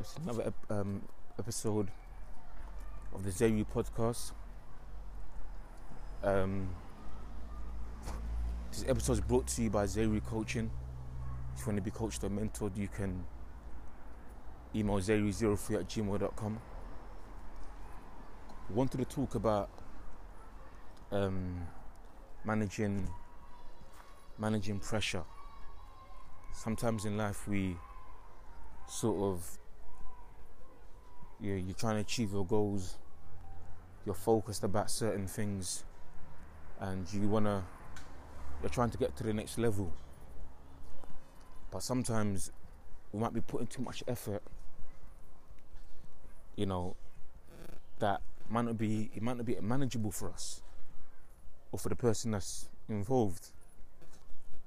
It's another um, episode of the Zeri podcast. Um, this episode is brought to you by Zeri Coaching. If you want to be coached or mentored, you can email zeri03 at gmail.com. Wanted to talk about um, managing managing pressure. Sometimes in life we sort of you you're trying to achieve your goals, you're focused about certain things, and you wanna you're trying to get to the next level. But sometimes we might be putting too much effort, you know, that might not be it might not be manageable for us or for the person that's involved.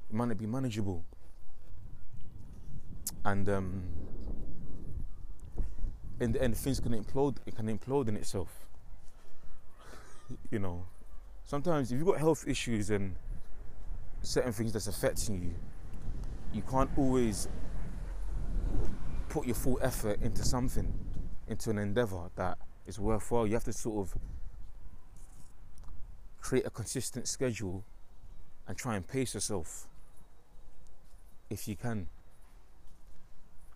It might not be manageable. And um, end, things can implode. It can implode in itself. You know, sometimes if you've got health issues and certain things that's affecting you, you can't always put your full effort into something, into an endeavor that is worthwhile. You have to sort of create a consistent schedule and try and pace yourself if you can.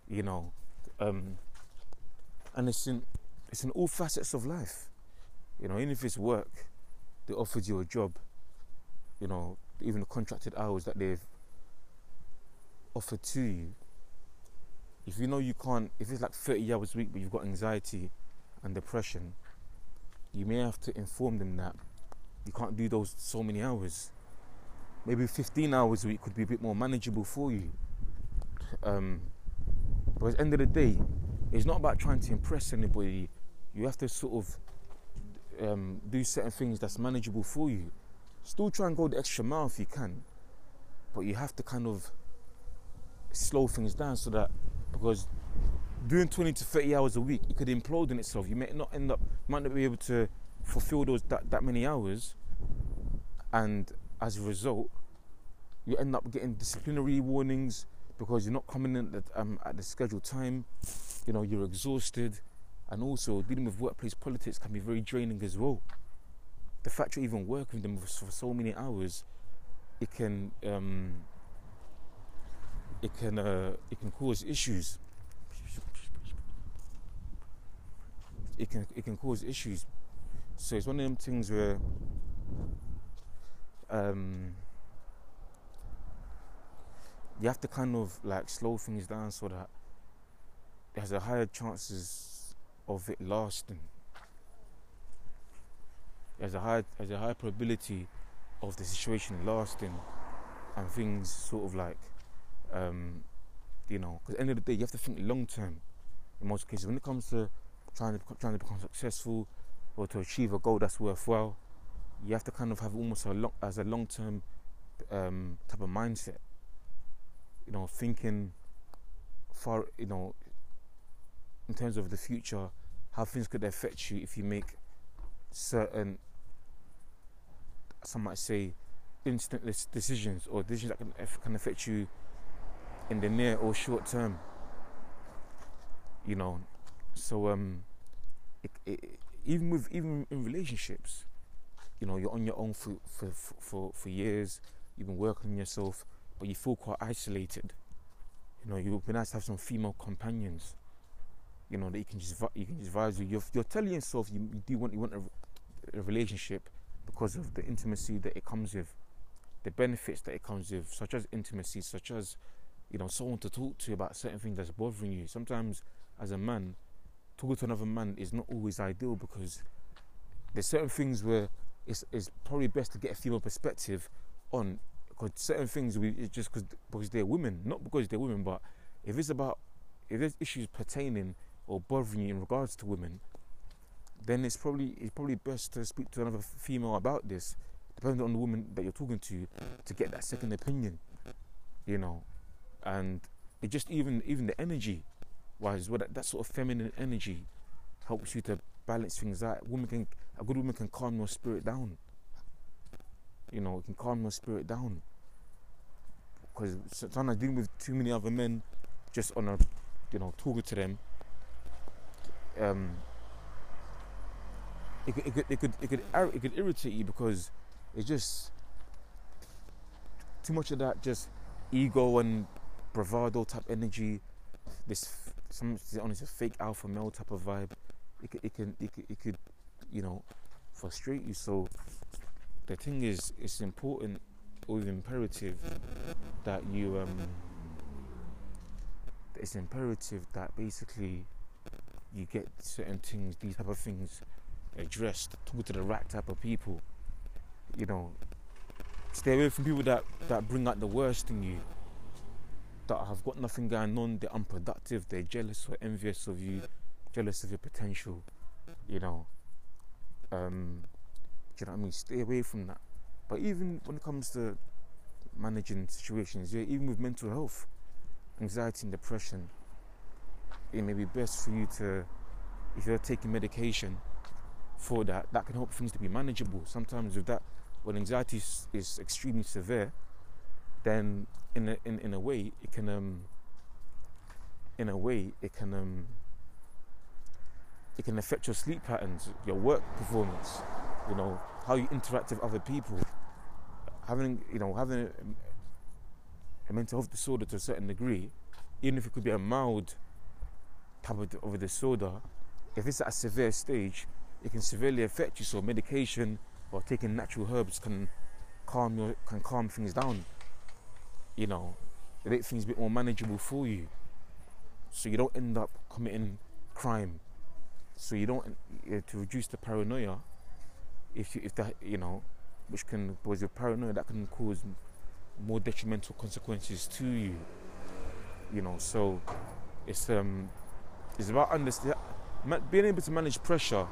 You know, um, and it's in it's in all facets of life. You know, even if it's work, they offered you a job. You know, even the contracted hours that they've offered to you. If you know you can't, if it's like 30 hours a week, but you've got anxiety and depression, you may have to inform them that you can't do those so many hours. Maybe 15 hours a week could be a bit more manageable for you. Um, but at the end of the day, it's not about trying to impress anybody. You have to sort of um, do certain things that's manageable for you. Still try and go the extra mile if you can, but you have to kind of slow things down so that because doing 20 to 30 hours a week, it could implode in itself. You may not end up, might not be able to fulfill those that, that many hours, and as a result, you end up getting disciplinary warnings because you're not coming in at, um, at the scheduled time. You know, you're exhausted, and also dealing with workplace politics can be very draining as well. The fact you're even working with them for so many hours, it can um, it can uh, it can cause issues. It can it can cause issues. So it's one of them things where um, you have to kind of like slow things down so that there's a higher chances of it lasting. There's a high there's a high probability of the situation lasting and things sort of like um, you know, because at the end of the day, you have to think long term. In most cases, when it comes to trying to trying to become successful or to achieve a goal that's worthwhile, you have to kind of have almost a long as a long term um, type of mindset. You know, thinking far. You know, in terms of the future, how things could affect you if you make certain, some might say, instant decisions or decisions that can, can affect you in the near or short term. You know, so um, it, it, even with even in relationships, you know, you're on your own for for for for years. You've been working on yourself, but you feel quite isolated. You know, it would be nice to have some female companions. You know that you can just you can just vibe with. You're, you're telling yourself you, you do want you want a, a relationship because of the intimacy that it comes with, the benefits that it comes with, such as intimacy, such as you know, someone to talk to about certain things that's bothering you. Sometimes, as a man, talking to another man is not always ideal because there's certain things where it's, it's probably best to get a female perspective on because certain things we it's just because because they're women, not because they're women, but if it's about if there's issues pertaining or bothering you in regards to women, then it's probably it's probably best to speak to another female about this, depending on the woman that you're talking to, to get that second opinion. You know, and it just even even the energy wise well, that, that sort of feminine energy helps you to balance things out. Woman can a good woman can calm your spirit down. You know it can calm your spirit down. Because sometimes dealing with too many other men just on a you know talking to them um, it could, it could, it could, it could, it could irritate you because it's just too much of that just ego and bravado type energy. This some honestly fake alpha male type of vibe. It could, it can, it could, it could, you know, frustrate you. So the thing is, it's important or imperative that you um. It's imperative that basically you get certain things, these type of things addressed, talk to the right type of people. You know, stay away from people that, that bring out the worst in you, that have got nothing going on, they're unproductive, they're jealous or envious of you, jealous of your potential, you know. Um, do you know what I mean? Stay away from that. But even when it comes to managing situations, yeah, even with mental health, anxiety and depression, it may be best for you to, if you're taking medication for that, that can help things to be manageable. Sometimes with that, when anxiety is, is extremely severe, then in a, in, in a way it can um in a way it can um it can affect your sleep patterns, your work performance, you know, how you interact with other people. Having you know, having a, a mental health disorder to a certain degree, even if it could be a mild type of, of a disorder, if it's at a severe stage, it can severely affect you. So medication or taking natural herbs can calm your can calm things down. You know, make things a bit more manageable for you, so you don't end up committing crime. So you don't uh, to reduce the paranoia. If you, if that you know, which can because your paranoia that can cause more detrimental consequences to you. You know, so it's um it's about understand being able to manage pressure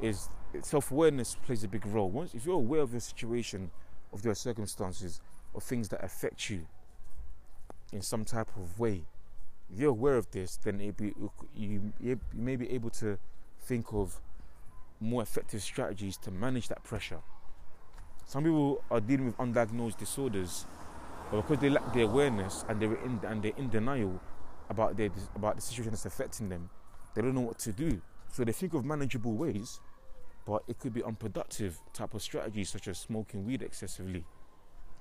is self-awareness plays a big role. Once if you're aware of your situation, of your circumstances, of things that affect you in some type of way, if you're aware of this, then be, you you may be able to think of more effective strategies to manage that pressure. Some people are dealing with undiagnosed disorders, but because they lack the awareness and they're in and they're in denial about their about the situation that's affecting them, they don't know what to do. So they think of manageable ways, but it could be unproductive type of strategies such as smoking weed excessively,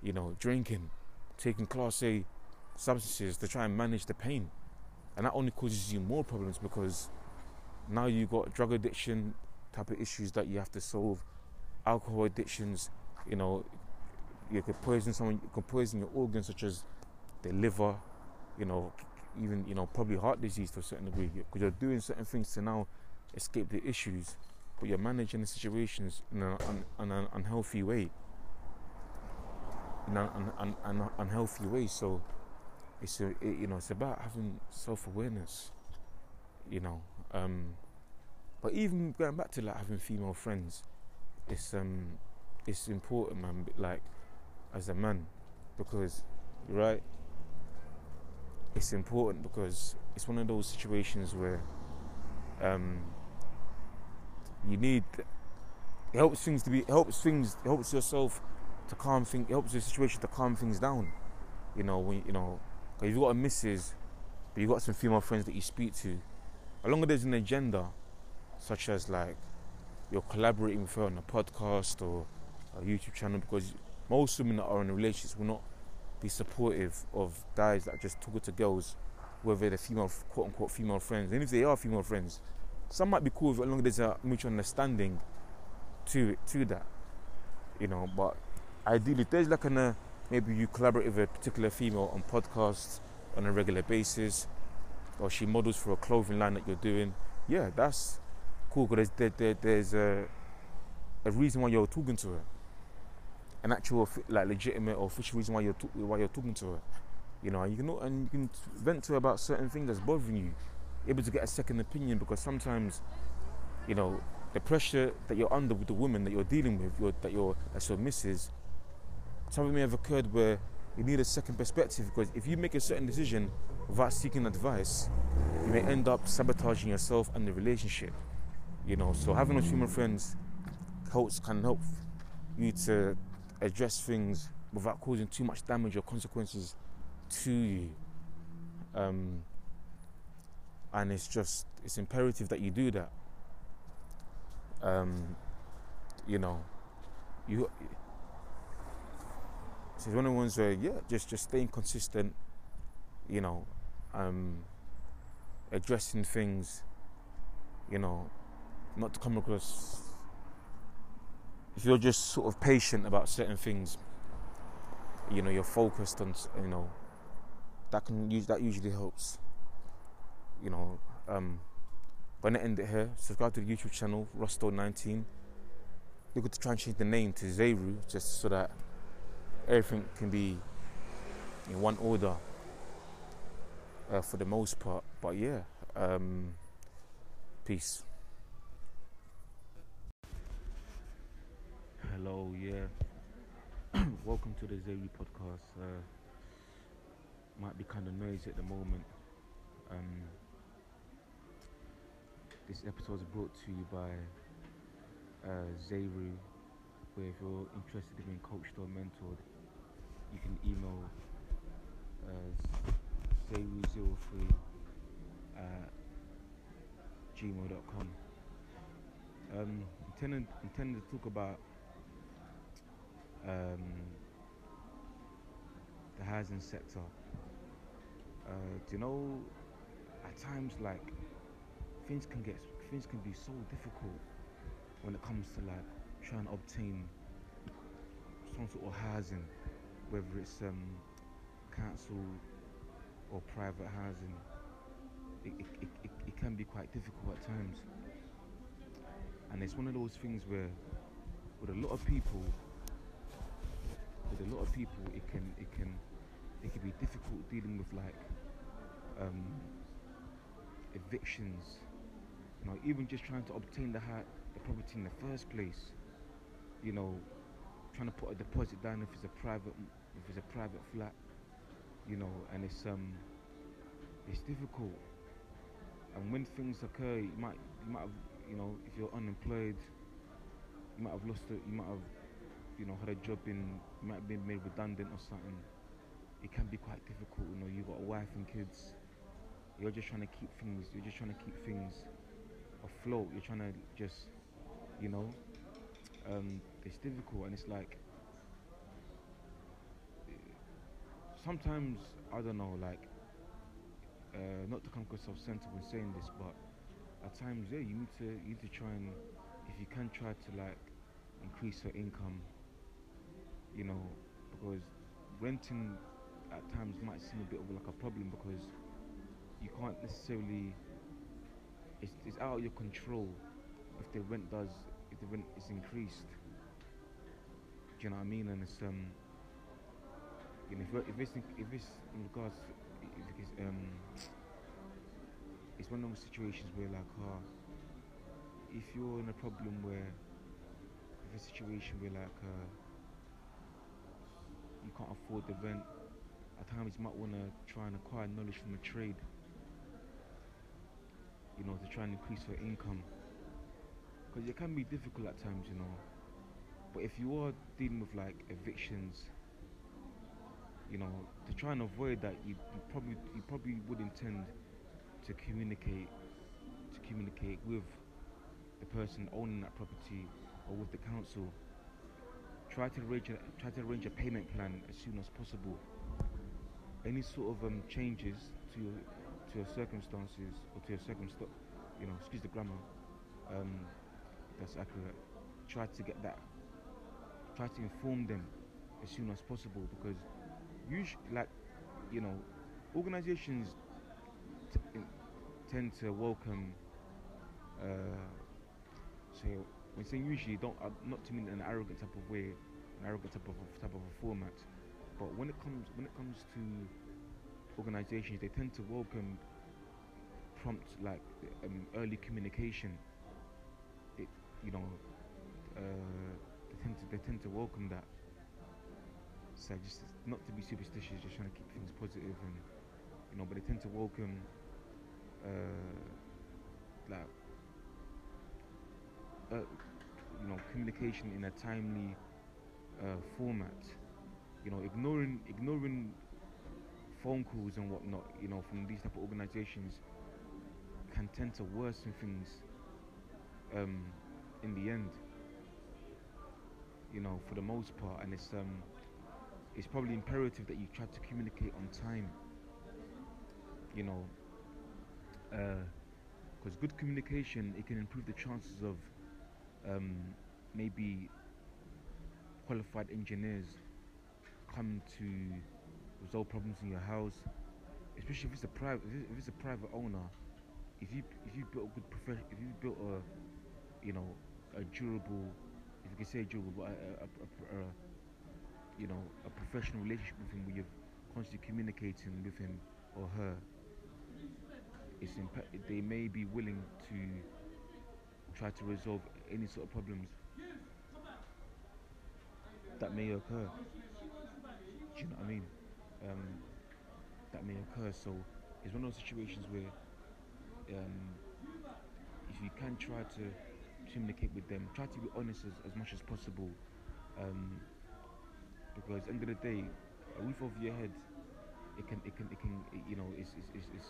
you know, drinking, taking class A substances to try and manage the pain. And that only causes you more problems because now you've got drug addiction type of issues that you have to solve, alcohol addictions, you know, you could poison someone, you could poison your organs such as the liver, you know, even you know probably heart disease to a certain degree because you're doing certain things to now escape the issues, but you're managing the situations in an, an unhealthy way. In an, un, un, unhealthy way, so it's a, it, you know it's about having self-awareness. You know, um, but even going back to like having female friends, it's um it's important, man. Like as a man, because right it's important because it's one of those situations where um, you need it helps things to be helps things helps yourself to calm things helps the situation to calm things down. You know when you know if you've got a missus but you've got some female friends that you speak to. As long as there's an agenda such as like you're collaborating with her on a podcast or a YouTube channel because most women that are in relationships will not be supportive of guys that just talk to girls, whether they're female, quote unquote, female friends. And if they are female friends, some might be cool as long as there's a mutual understanding to to that, you know. But ideally, there's like an uh, maybe you collaborate with a particular female on podcasts on a regular basis, or she models for a clothing line that you're doing. Yeah, that's cool because there's, there, there's a, a reason why you're talking to her an actual like legitimate or official reason why you're why you're talking to her. You know, and you can and you can vent to her about certain things that's bothering you. Able to get a second opinion because sometimes, you know, the pressure that you're under with the woman that you're dealing with, your, that you're that's your missus, something may have occurred where you need a second perspective because if you make a certain decision without seeking advice, you may end up sabotaging yourself and the relationship. You know, so having those human friends helps can help you to address things without causing too much damage or consequences to you. Um, and it's just it's imperative that you do that. Um, you know, you. It's one of the ones where yeah, just just staying consistent. You know, um, addressing things. You know, not to come across. If you're just sort of patient about certain things, you know, you're focused on, you know, that can use that usually helps. You know, um, gonna end it here. Subscribe to the YouTube channel, Rosto19. We're going to try and change the name to Zeru just so that everything can be in one order uh, for the most part. But yeah, um, peace. Hello, yeah. Welcome to the Zeru podcast. Uh, might be kind of noisy at the moment. Um, this episode is brought to you by uh, where if you're interested in being coached or mentored, you can email uh, Zeru03 at gmail.com. Um, intended, intended to talk about um, the housing sector. Uh, do you know, at times like things can get things can be so difficult when it comes to like trying to obtain some sort of housing, whether it's um, council or private housing. It, it, it, it can be quite difficult at times, and it's one of those things where, with a lot of people, with a lot of people, it can it can it can be difficult dealing with like um, evictions. You know, even just trying to obtain the ha- the property in the first place. You know, trying to put a deposit down if it's a private if it's a private flat. You know, and it's um it's difficult. And when things occur, you might you might have you know if you're unemployed, you might have lost it. You might have you know had a job in might have been made redundant or something. It can be quite difficult. You know, you've got a wife and kids you're just trying to keep things you're just trying to keep things afloat you're trying to just you know um, it's difficult and it's like sometimes I don't know like uh, not to come across self-centered when saying this but at times yeah you need to you need to try and if you can try to like increase your income you know because renting at times might seem a bit of like a problem because you can't necessarily it's, it's out of your control if the rent does if the rent is increased. Do you know what I mean? And it's um you know if, if it's if it's in regards if it's um it's one of those situations where like uh, if you're in a problem where if a situation where like uh, you can't afford the rent at times you might want to try and acquire knowledge from a trade you know, to try and increase your income. Because it can be difficult at times, you know. But if you are dealing with like evictions, you know, to try and avoid that, you, you probably you probably would intend to communicate to communicate with the person owning that property or with the council. Try to arrange a, try to arrange a payment plan as soon as possible. Any sort of um, changes to your to your circumstances or to your circumstance, you know, excuse the grammar, um, that's accurate. Try to get that. Try to inform them as soon as possible because usually, like, you know, organizations t- tend to welcome. Uh, so when saying usually, don't uh, not to mean in an arrogant type of way, an arrogant type of type of a format, but when it comes when it comes to organizations, they tend to welcome prompt like um, early communication. It, you know, uh, they tend to they tend to welcome that. So just not to be superstitious, just trying to keep things positive and you know, but they tend to welcome uh, like uh, you know communication in a timely uh, format. You know, ignoring ignoring phone calls and whatnot, you know, from these type of organizations can tend to worsen things um, in the end. You know, for the most part, and it's um, it's probably imperative that you try to communicate on time. You know, because uh, good communication it can improve the chances of um, maybe qualified engineers come to resolve problems in your house, especially if it's a private if it's a private owner. If you if you built a good profession, if you built a you know a durable, if you can say durable, but a, a, a, a you know a professional relationship with him, where you're constantly communicating with him or her, it's they may be willing to try to resolve any sort of problems that may occur. Do you know what I mean? Um, that may occur. So it's one of those situations where um, if you can try to communicate with them, try to be honest as, as much as possible. Um, because end of the day, a roof over your head, it can, it can, it can, it, you know, it's, it's, it's, it's,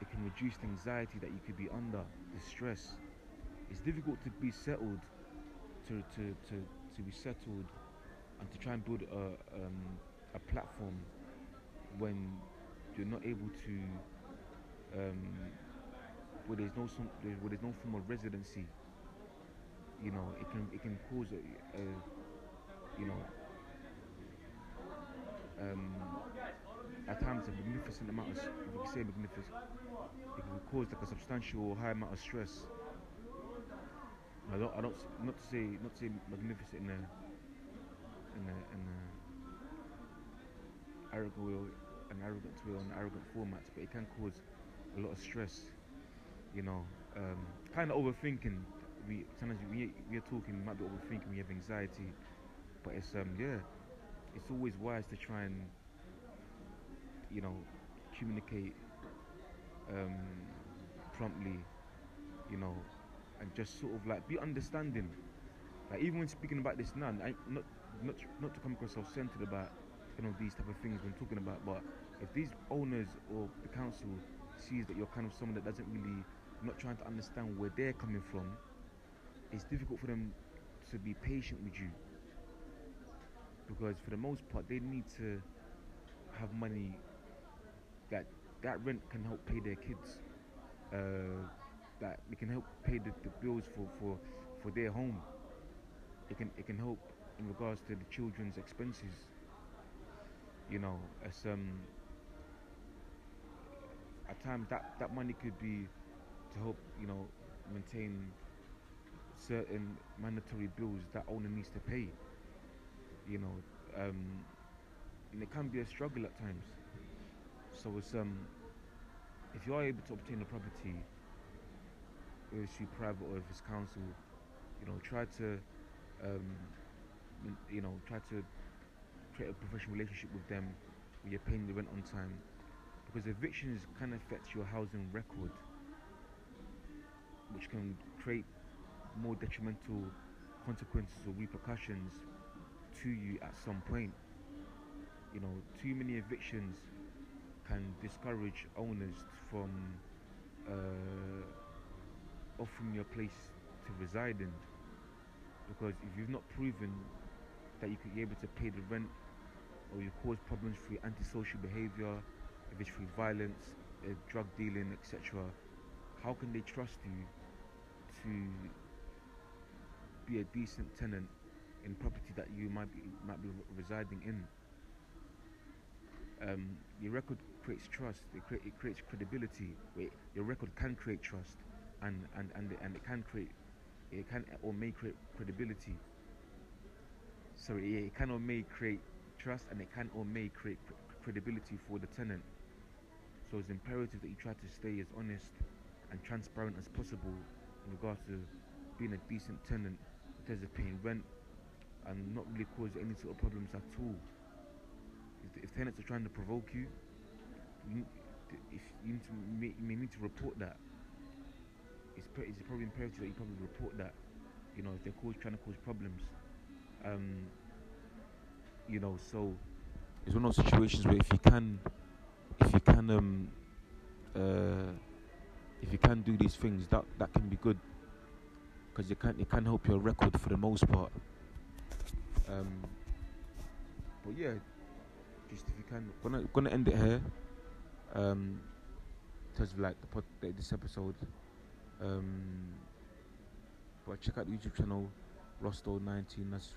it can reduce the anxiety that you could be under, the stress. It's difficult to be settled, to, to, to, to be settled, and to try and build a, um, a platform when you're not able to, um, where there's no some, where there's no form of residency. You know, it can it can cause a, a you know um, at times a magnificent amount of, you can say magnificent, it can cause like a substantial high amount of stress. I don't, I don't, not to say, not to say magnificent in a, in a, in a arrogant way, an arrogant way, an arrogant format, but it can cause a lot of stress. You know, um, kind of overthinking. We sometimes we we are talking, we might be overthinking. We have anxiety, but it's um yeah it's always wise to try and you know communicate um, promptly you know and just sort of like be understanding like even when speaking about this now I, not not not to come across self-centered about you know these type of things when talking about but if these owners or the council sees that you're kind of someone that doesn't really not trying to understand where they're coming from it's difficult for them to be patient with you. Because for the most part they need to have money that that rent can help pay their kids uh, that it can help pay the, the, bills for, for, for their home. It can it can help in regards to the children's expenses you know as um at times that that money could be to help you know maintain certain mandatory bills that owner needs to pay you know, um, and it can be a struggle at times. So it's um, if you are able to obtain a property, whether it's through private or if it's council, you know, try to, um, you know, try to create a professional relationship with them where you're paying the rent on time, because evictions can affect your housing record, which can create more detrimental consequences or repercussions to you at some point. You know, too many evictions can discourage owners from uh, offering you a place to reside in. Because if you've not proven that you could be able to pay the rent or you cause problems through antisocial behavior, if it's through violence, uh, drug dealing, etc., how can they trust you to be a decent tenant in property that you might be might be residing in. Um, your record creates trust. It, cre- it creates credibility. Your record can create trust, and and and and it can create, it can or may create credibility. Sorry, it can or may create trust, and it can or may create credibility for the tenant. So it's imperative that you try to stay as honest and transparent as possible in regards to being a decent tenant in terms of paying rent, and not really cause any sort of problems at all. If, if tenants are trying to provoke you, you if you, need to, you may need to report that. It's, it's probably imperative that you probably report that. You know, if they're cause, trying to cause problems. Um, you know, so it's one of those situations where if you can, if you can, um, uh, if you can do these things, that that can be good because you can it can help your record for the most part. Um, but yeah, just if you can, gonna gonna end it here. Um, in of like the pod, this episode. Um, but check out the YouTube channel, Rosto19. That's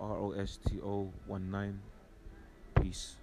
R O S T O 1 9. Peace.